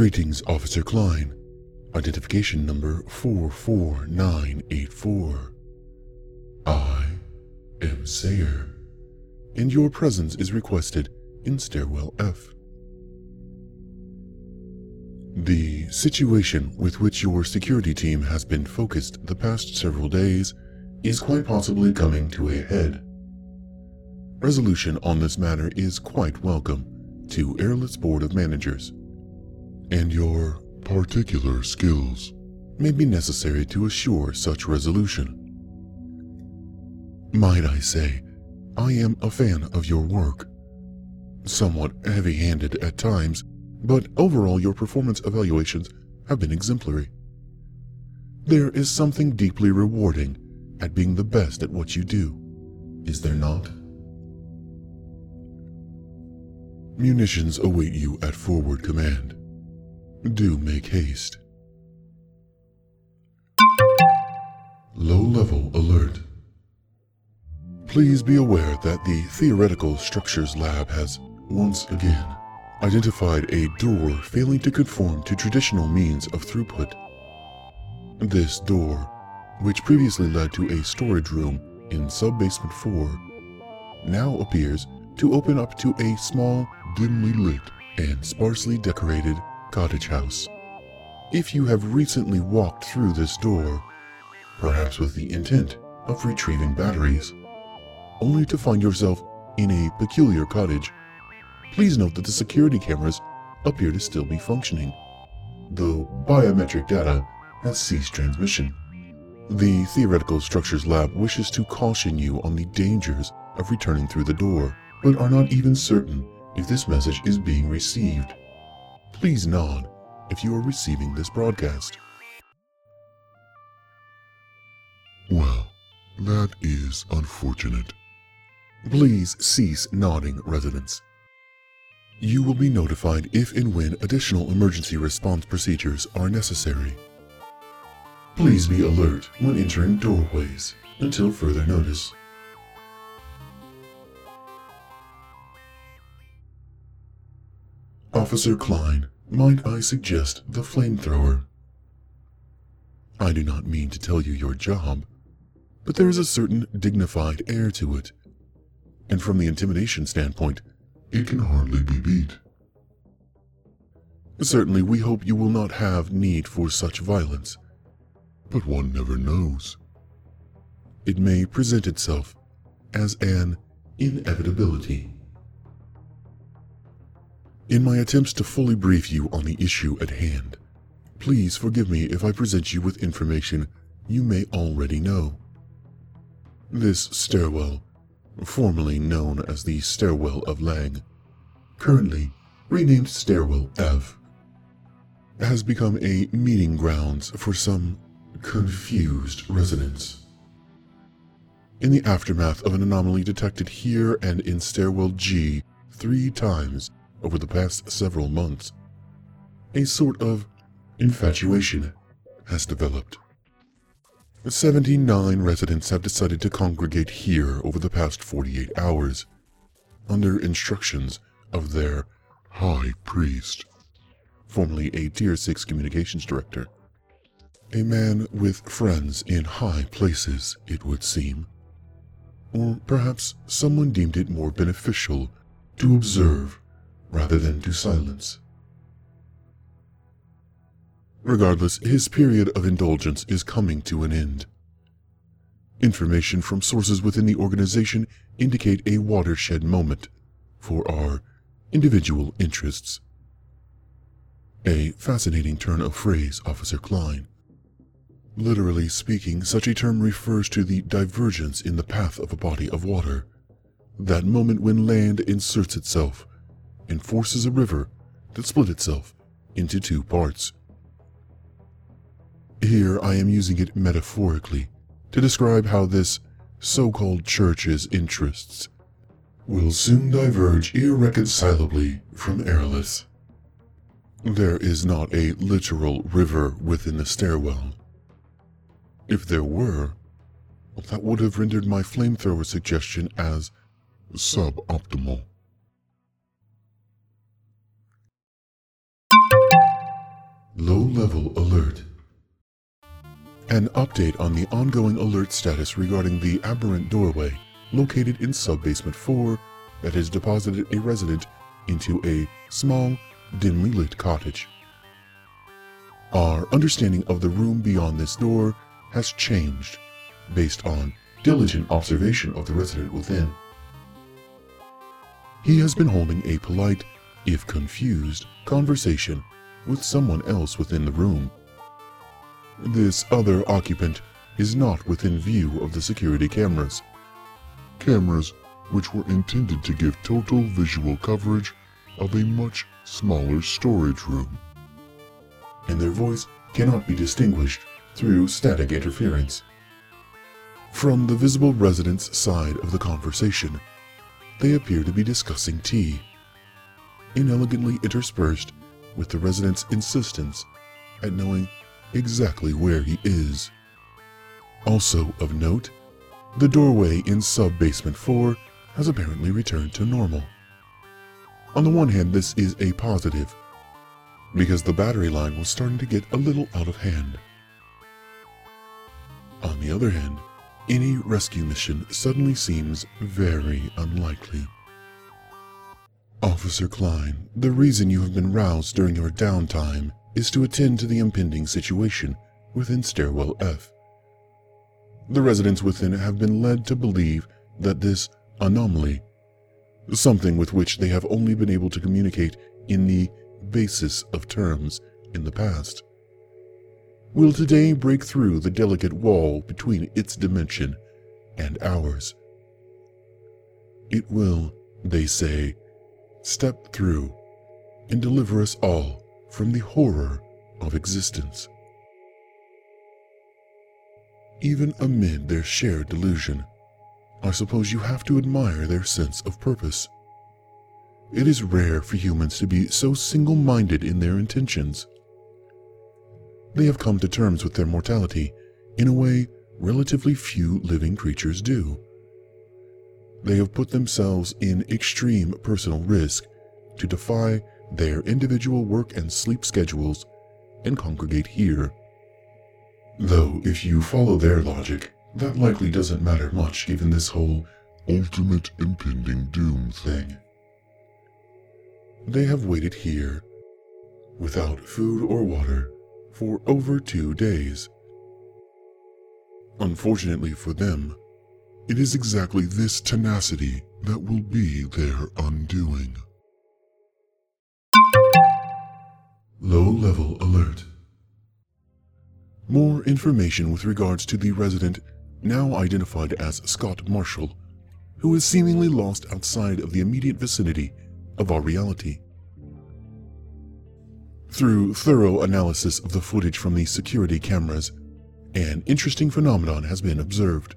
Greetings, Officer Klein. Identification number 44984. I am Sayer, and your presence is requested in Stairwell F. The situation with which your security team has been focused the past several days is quite possibly coming to a head. Resolution on this matter is quite welcome to Aerolith Board of Managers, and your particular skills may be necessary to assure such resolution. Might I say, I am a fan of your work. Somewhat heavy handed at times, but overall your performance evaluations have been exemplary. There is something deeply rewarding at being the best at what you do, is there not? Munitions await you at forward command. Do make haste. Low level alert. Please be aware that the Theoretical Structures Lab has, once again, identified a door failing to conform to traditional means of throughput. This door, which previously led to a storage room in Sub-Basement 4, now appears to open up to a small, dimly lit, and sparsely decorated cottage house. If you have recently walked through this door, perhaps with the intent of retrieving batteries, only to find yourself in a peculiar cottage. Please note that the security cameras appear to still be functioning, though biometric data has ceased transmission. The Theoretical Structures Lab wishes to caution you on the dangers of returning through the door, but are not even certain if this message is being received. Please nod if you are receiving this broadcast. Well, that is unfortunate. Please cease nodding, residents. You will be notified if and when additional emergency response procedures are necessary. Please be alert when entering doorways until further notice. Officer Klein, might I suggest the flamethrower? I do not mean to tell you your job, but there is a certain dignified air to it and from the intimidation standpoint, it can hardly be beat. Certainly, we hope you will not have need for such violence, but one never knows. It may present itself as an inevitability. In my attempts to fully brief you on the issue at hand, please forgive me if I present you with information you may already know. This stairwell formerly known as the Stairwell of Lang, currently renamed Stairwell F, has become a meeting grounds for some confused residents. In the aftermath of an anomaly detected here and in Stairwell G three times over the past several months, a sort of infatuation has developed. 79 residents have decided to congregate here over the past 48 hours, under instructions of their High Priest, formerly a Tier 6 communications director. A man with friends in high places, it would seem. Or perhaps someone deemed it more beneficial to observe rather than to silence. Regardless, his period of indulgence is coming to an end. Information from sources within the organization indicate a watershed moment for our individual interests. A fascinating turn of phrase, Officer Klein. Literally speaking, such a term refers to the divergence in the path of a body of water, that moment when land inserts itself and forces a river that split itself into two parts. Here I am using it metaphorically to describe how this so-called church's interests will soon diverge irreconcilably from Aerolith. There is not a literal river within the stairwell. If there were, that would have rendered my flamethrower suggestion as suboptimal. Low level alert. An update on the ongoing alert status regarding the aberrant doorway located in subbasement 4 that has deposited a resident into a small, dimly lit cottage. Our understanding of the room beyond this door has changed based on diligent observation of the resident within. He has been holding a polite, if confused, conversation with someone else within the room. This other occupant is not within view of the security cameras. Cameras which were intended to give total visual coverage of a much smaller storage room. And their voice cannot be distinguished through static interference. From the visible resident's side of the conversation, they appear to be discussing tea, inelegantly interspersed with the resident's insistence at knowing exactly where he is. Also of note, the doorway in sub-basement 4 has apparently returned to normal. On the one hand, this is a positive, because the battery line was starting to get a little out of hand. On the other hand, any rescue mission suddenly seems very unlikely. Officer Klein, the reason you have been roused during your downtime is to attend to the impending situation within Stairwell F. The residents within have been led to believe that this anomaly, something with which they have only been able to communicate in the basis of terms in the past, will today break through the delicate wall between its dimension and ours. It will, they say, step through and deliver us all from the horror of existence. Even amid their shared delusion, I suppose you have to admire their sense of purpose. It is rare for humans to be so single minded in their intentions. They have come to terms with their mortality in a way relatively few living creatures do. They have put themselves in extreme personal risk to defy their individual work and sleep schedules and congregate here. Though, if you follow their logic, that likely doesn't matter much given this whole ultimate impending doom thing. They have waited here, without food or water, for over two days. Unfortunately for them, it is exactly this tenacity that will be their undoing. Low level alert. More information with regards to the resident, now identified as Scott Marshall, who is seemingly lost outside of the immediate vicinity of our reality. Through thorough analysis of the footage from the security cameras, an interesting phenomenon has been observed.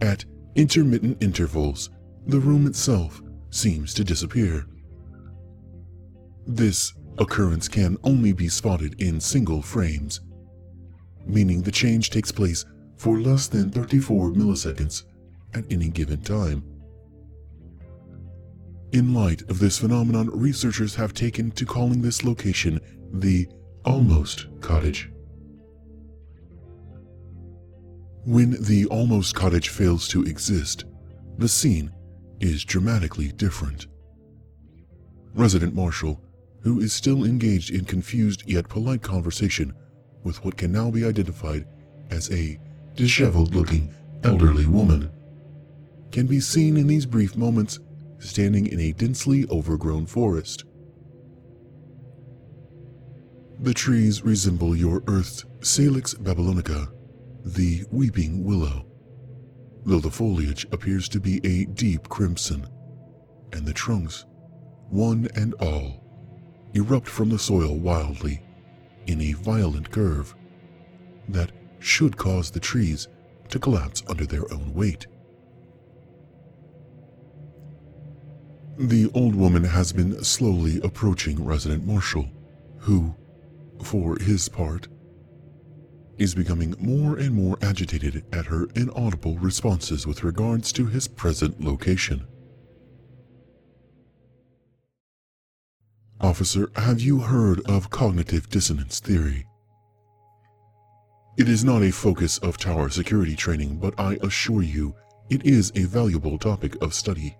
At intermittent intervals, the room itself seems to disappear. This occurrence can only be spotted in single frames, meaning the change takes place for less than 34 milliseconds at any given time. In light of this phenomenon, researchers have taken to calling this location the Almost Cottage. When the Almost Cottage fails to exist, the scene is dramatically different. Resident Marshall, who is still engaged in confused yet polite conversation with what can now be identified as a disheveled looking elderly woman, can be seen in these brief moments standing in a densely overgrown forest. The trees resemble your Earth's Salix babylonica, the weeping willow, though the foliage appears to be a deep crimson, and the trunks, one and all, erupt from the soil wildly in a violent curve that should cause the trees to collapse under their own weight. The old woman has been slowly approaching Resident Marshall, who, for his part, is becoming more and more agitated at her inaudible responses with regards to his present location. Officer, have you heard of cognitive dissonance theory? It is not a focus of tower security training, but I assure you it is a valuable topic of study.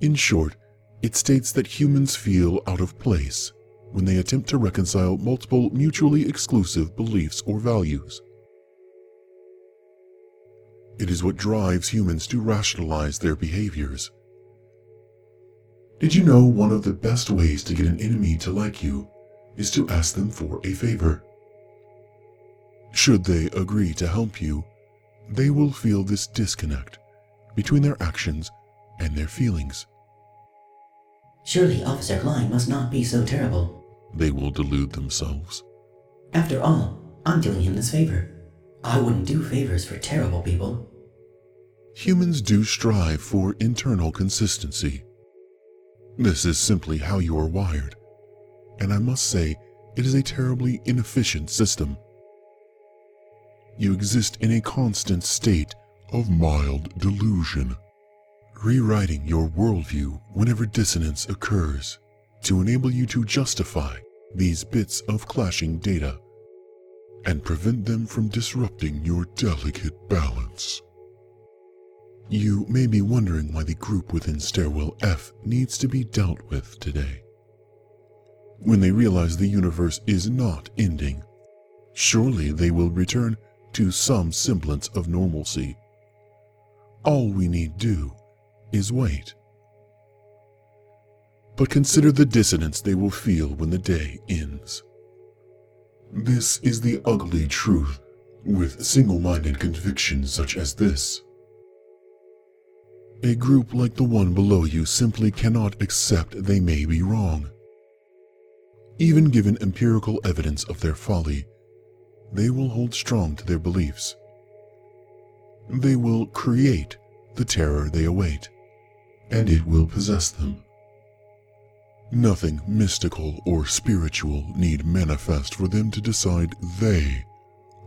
In short, it states that humans feel out of place when they attempt to reconcile multiple mutually exclusive beliefs or values. It is what drives humans to rationalize their behaviors. Did you know one of the best ways to get an enemy to like you is to ask them for a favor? Should they agree to help you, they will feel this disconnect between their actions and their feelings. Surely Officer Klein must not be so terrible. They will delude themselves. After all, I'm doing him this favor. I wouldn't do favors for terrible people. Humans do strive for internal consistency. This is simply how you are wired, and I must say, it is a terribly inefficient system. You exist in a constant state of mild delusion, rewriting your worldview whenever dissonance occurs to enable you to justify these bits of clashing data and prevent them from disrupting your delicate balance. You may be wondering why the group within Stairwell F needs to be dealt with today. When they realize the universe is not ending, surely they will return to some semblance of normalcy. All we need do is wait. But consider the dissonance they will feel when the day ends. This is the ugly truth with single minded convictions such as this. A group like the one below you simply cannot accept they may be wrong. Even given empirical evidence of their folly, they will hold strong to their beliefs. They will create the terror they await, and it will possess them. Nothing mystical or spiritual need manifest for them to decide they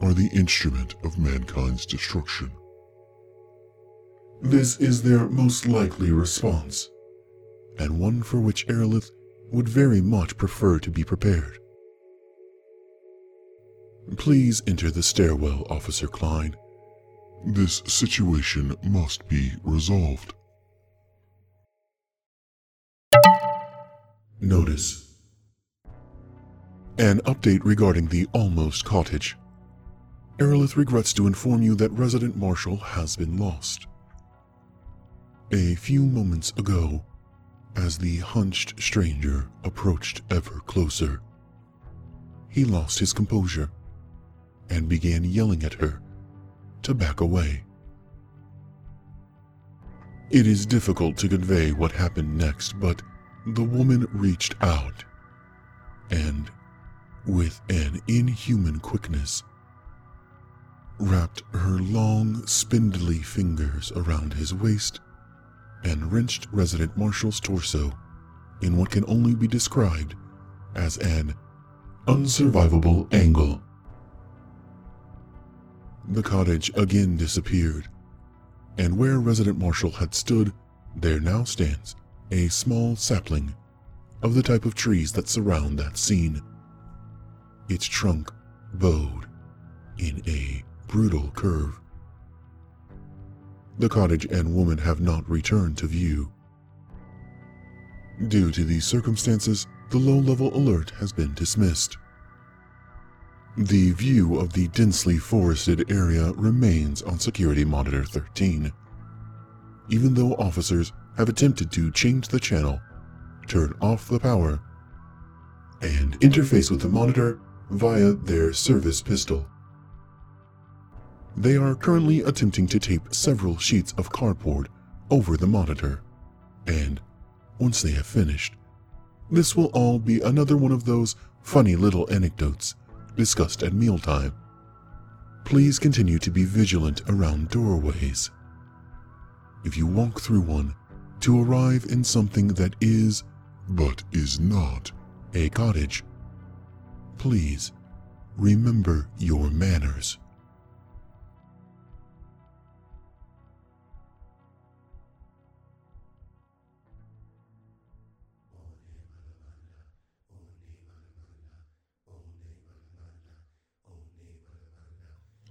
are the instrument of mankind's destruction. This is their most likely response, and one for which Aerolith would very much prefer to be prepared. Please enter the stairwell, Officer Klein. This situation must be resolved. Notice An update regarding the Almost Cottage. Aerolith regrets to inform you that Resident Marshall has been lost. A few moments ago, as the hunched stranger approached ever closer, he lost his composure and began yelling at her to back away. It is difficult to convey what happened next, but the woman reached out and, with an inhuman quickness, wrapped her long, spindly fingers around his waist and wrenched Resident Marshall's torso in what can only be described as an unsurvivable angle. The cottage again disappeared, and where Resident Marshall had stood, there now stands a small sapling of the type of trees that surround that scene. Its trunk bowed in a brutal curve the cottage and woman have not returned to view. Due to these circumstances, the low-level alert has been dismissed. The view of the densely forested area remains on Security Monitor 13. Even though officers have attempted to change the channel, turn off the power, and interface with the monitor via their service pistol. They are currently attempting to tape several sheets of cardboard over the monitor. And once they have finished, this will all be another one of those funny little anecdotes discussed at mealtime. Please continue to be vigilant around doorways. If you walk through one to arrive in something that is, but is not, a cottage, please remember your manners.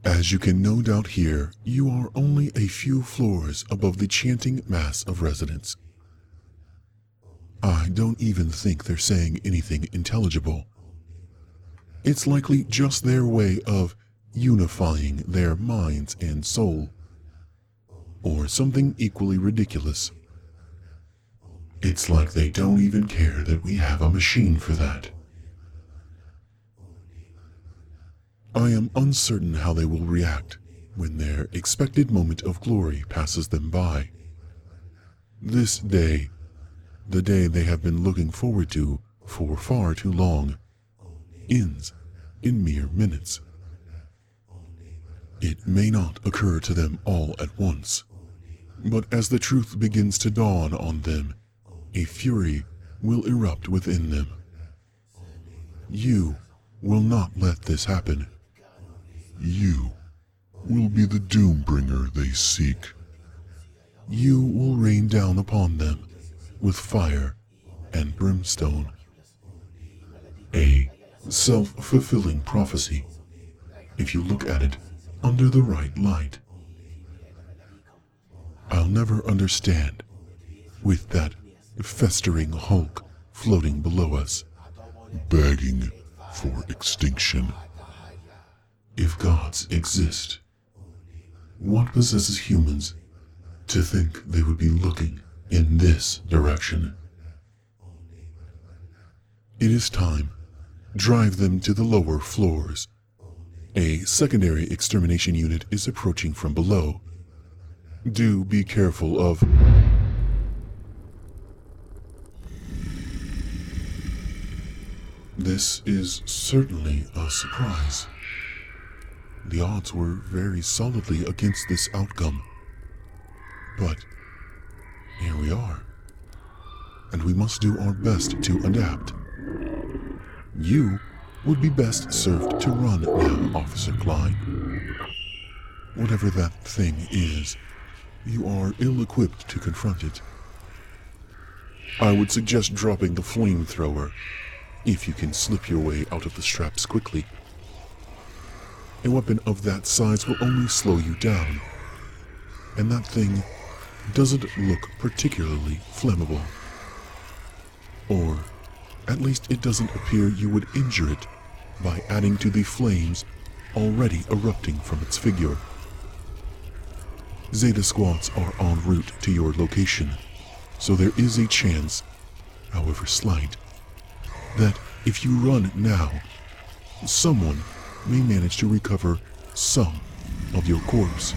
As you can no doubt hear, you are only a few floors above the chanting mass of residents. I don't even think they're saying anything intelligible. It's likely just their way of unifying their minds and soul. Or something equally ridiculous. It's like they don't even care that we have a machine for that. I am uncertain how they will react when their expected moment of glory passes them by. This day, the day they have been looking forward to for far too long, ends in mere minutes. It may not occur to them all at once, but as the truth begins to dawn on them, a fury will erupt within them. You will not let this happen. You will be the doom-bringer they seek. You will rain down upon them with fire and brimstone. A self-fulfilling prophecy, if you look at it under the right light. I'll never understand with that festering hulk floating below us, begging for extinction. If gods exist, what possesses humans to think they would be looking in this direction? It is time. Drive them to the lower floors. A secondary extermination unit is approaching from below. Do be careful of. This is certainly a surprise. The odds were very solidly against this outcome. But here we are. And we must do our best to adapt. You would be best served to run now, Officer Klein. Whatever that thing is, you are ill equipped to confront it. I would suggest dropping the flamethrower, if you can slip your way out of the straps quickly. A weapon of that size will only slow you down, and that thing doesn't look particularly flammable. Or, at least it doesn't appear you would injure it by adding to the flames already erupting from its figure. Zeta squads are en route to your location, so there is a chance, however slight, that if you run now, someone may manage to recover some of your corpse.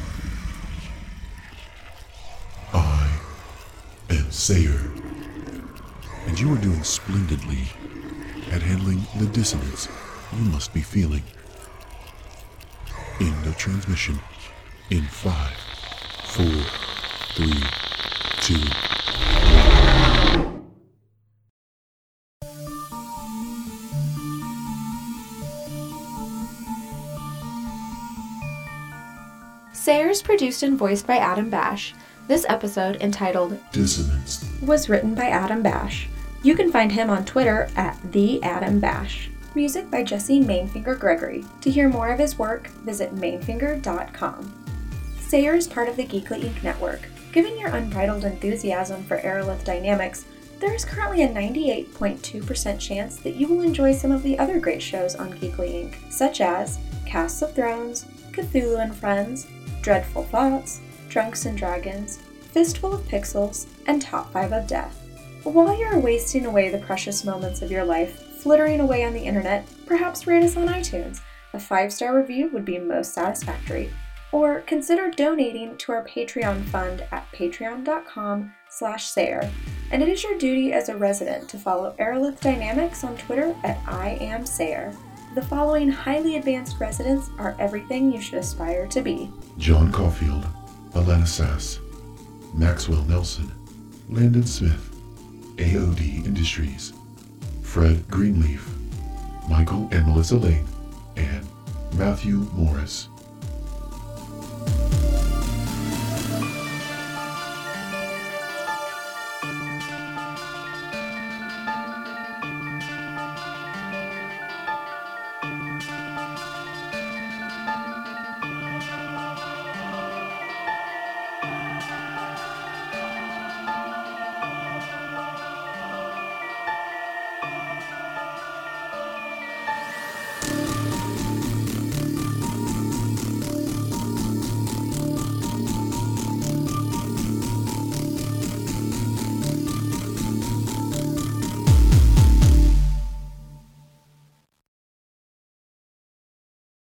I am Sayer, and you are doing splendidly at handling the dissonance you must be feeling. End of transmission in five, four, three, two. Sayers produced and voiced by Adam Bash. This episode, entitled Dissonance. was written by Adam Bash. You can find him on Twitter at the Adam Bash. Music by Jesse Mainfinger Gregory. To hear more of his work, visit mainfinger.com. Sayer is part of the Geekly Inc. network. Given your unbridled enthusiasm for Aerolith Dynamics, there is currently a 98.2% chance that you will enjoy some of the other great shows on Geekly Inc., such as Casts of Thrones, Cthulhu and Friends, Dreadful Thoughts, Drunks and Dragons, Fistful of Pixels, and Top 5 of Death. While you're wasting away the precious moments of your life flittering away on the internet, perhaps rate us on iTunes. A five star review would be most satisfactory. Or consider donating to our Patreon fund at patreon.com slash Sayer. And it is your duty as a resident to follow Aerolith Dynamics on Twitter at I am Sayer the following highly advanced residents are everything you should aspire to be John Caulfield, Elena Sass, Maxwell Nelson, Landon Smith, AOD Industries, Fred Greenleaf, Michael and Melissa Lane, and Matthew Morris.